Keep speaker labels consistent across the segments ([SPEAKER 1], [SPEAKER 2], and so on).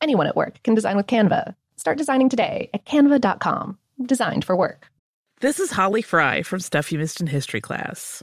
[SPEAKER 1] Anyone at work can design with Canva. Start designing today at canva.com. Designed for work.
[SPEAKER 2] This is Holly Fry from Stuff You Missed in History class.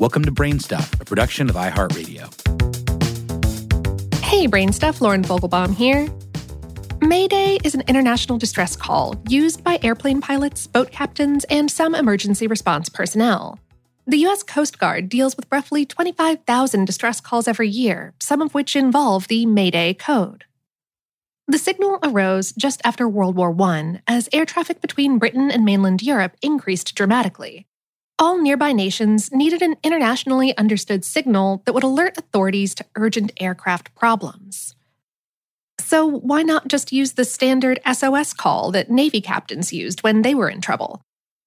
[SPEAKER 3] Welcome to Brainstuff, a production of iHeartRadio.
[SPEAKER 1] Hey, Brain Stuff, Lauren Vogelbaum here. Mayday is an international distress call used by airplane pilots, boat captains, and some emergency response personnel. The U.S. Coast Guard deals with roughly 25,000 distress calls every year, some of which involve the Mayday Code. The signal arose just after World War I as air traffic between Britain and mainland Europe increased dramatically. All nearby nations needed an internationally understood signal that would alert authorities to urgent aircraft problems. So, why not just use the standard SOS call that Navy captains used when they were in trouble?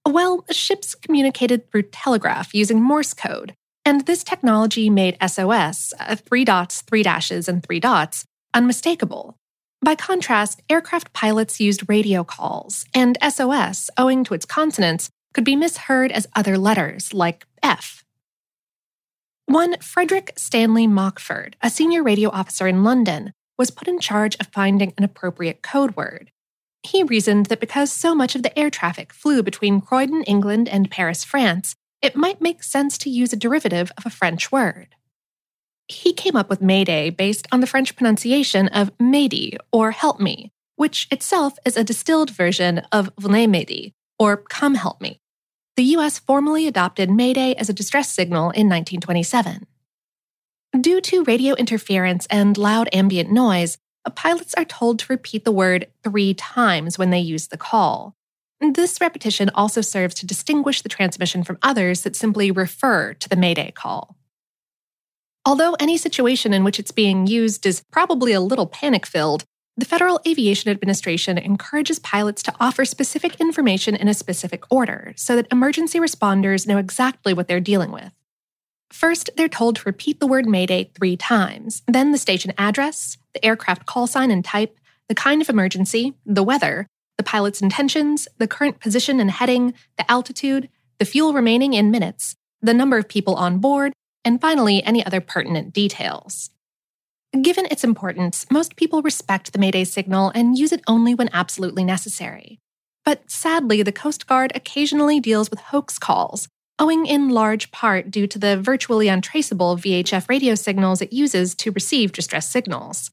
[SPEAKER 1] Well, ships communicated through telegraph using Morse code, and this technology made SOS, uh, three dots, three dashes, and three dots, unmistakable. By contrast, aircraft pilots used radio calls, and SOS, owing to its consonants, could be misheard as other letters, like F. One Frederick Stanley Mockford, a senior radio officer in London, was put in charge of finding an appropriate code word. He reasoned that because so much of the air traffic flew between Croydon, England, and Paris, France, it might make sense to use a derivative of a French word. He came up with Mayday based on the French pronunciation of m'aidez or Help Me, which itself is a distilled version of Venez m'aider or Come Help Me. The US formally adopted Mayday as a distress signal in 1927. Due to radio interference and loud ambient noise, uh, pilots are told to repeat the word three times when they use the call. This repetition also serves to distinguish the transmission from others that simply refer to the Mayday call. Although any situation in which it's being used is probably a little panic filled, the Federal Aviation Administration encourages pilots to offer specific information in a specific order so that emergency responders know exactly what they're dealing with. First, they're told to repeat the word Mayday three times, then the station address, the aircraft call sign and type, the kind of emergency, the weather, the pilot's intentions, the current position and heading, the altitude, the fuel remaining in minutes, the number of people on board, and finally, any other pertinent details. Given its importance, most people respect the Mayday signal and use it only when absolutely necessary. But sadly, the Coast Guard occasionally deals with hoax calls, owing in large part due to the virtually untraceable VHF radio signals it uses to receive distress signals.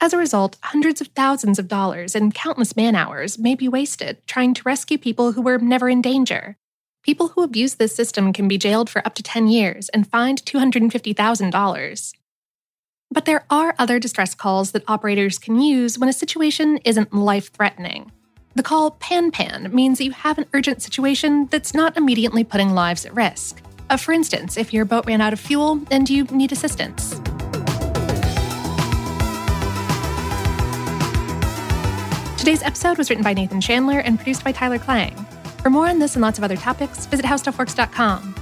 [SPEAKER 1] As a result, hundreds of thousands of dollars and countless man hours may be wasted trying to rescue people who were never in danger. People who abuse this system can be jailed for up to 10 years and fined $250,000. But there are other distress calls that operators can use when a situation isn't life threatening. The call Pan Pan means that you have an urgent situation that's not immediately putting lives at risk. Uh, for instance, if your boat ran out of fuel and you need assistance. Today's episode was written by Nathan Chandler and produced by Tyler Klang. For more on this and lots of other topics, visit howstuffworks.com.